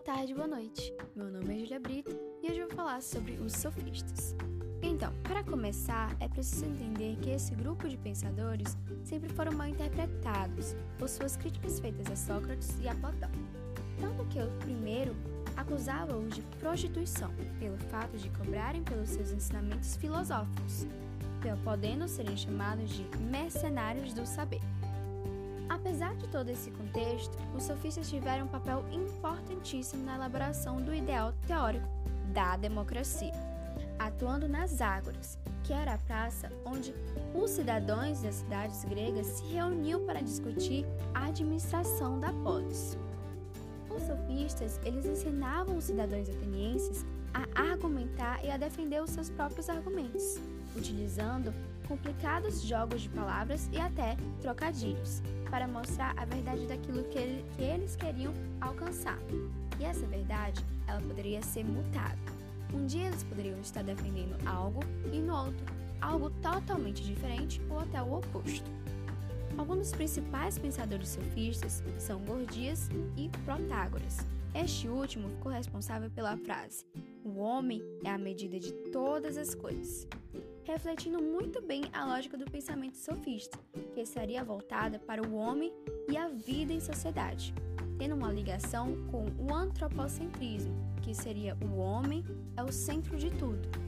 tarde, boa noite. Meu nome é Julia Brito e hoje eu vou falar sobre os sofistas. Então, para começar, é preciso entender que esse grupo de pensadores sempre foram mal interpretados por suas críticas feitas a Sócrates e a Platão. Tanto que o primeiro acusava-os de prostituição pelo fato de cobrarem pelos seus ensinamentos filosóficos, podendo serem chamados de mercenários do saber. Apesar de todo esse contexto, os sofistas tiveram um papel importantíssimo na elaboração do ideal teórico da democracia, atuando nas ágoras, que era a praça onde os cidadãos das cidades gregas se reuniam para discutir a administração da polis. Sofistas, eles ensinavam os cidadãos atenienses a argumentar e a defender os seus próprios argumentos, utilizando complicados jogos de palavras e até trocadilhos, para mostrar a verdade daquilo que, ele, que eles queriam alcançar. E essa verdade, ela poderia ser mutada. Um dia eles poderiam estar defendendo algo e no outro, algo totalmente diferente ou até o oposto. Alguns dos principais pensadores sofistas são Gorgias e Protágoras. Este último ficou responsável pela frase: O homem é a medida de todas as coisas refletindo muito bem a lógica do pensamento sofista, que estaria voltada para o homem e a vida em sociedade, tendo uma ligação com o antropocentrismo, que seria o homem é o centro de tudo.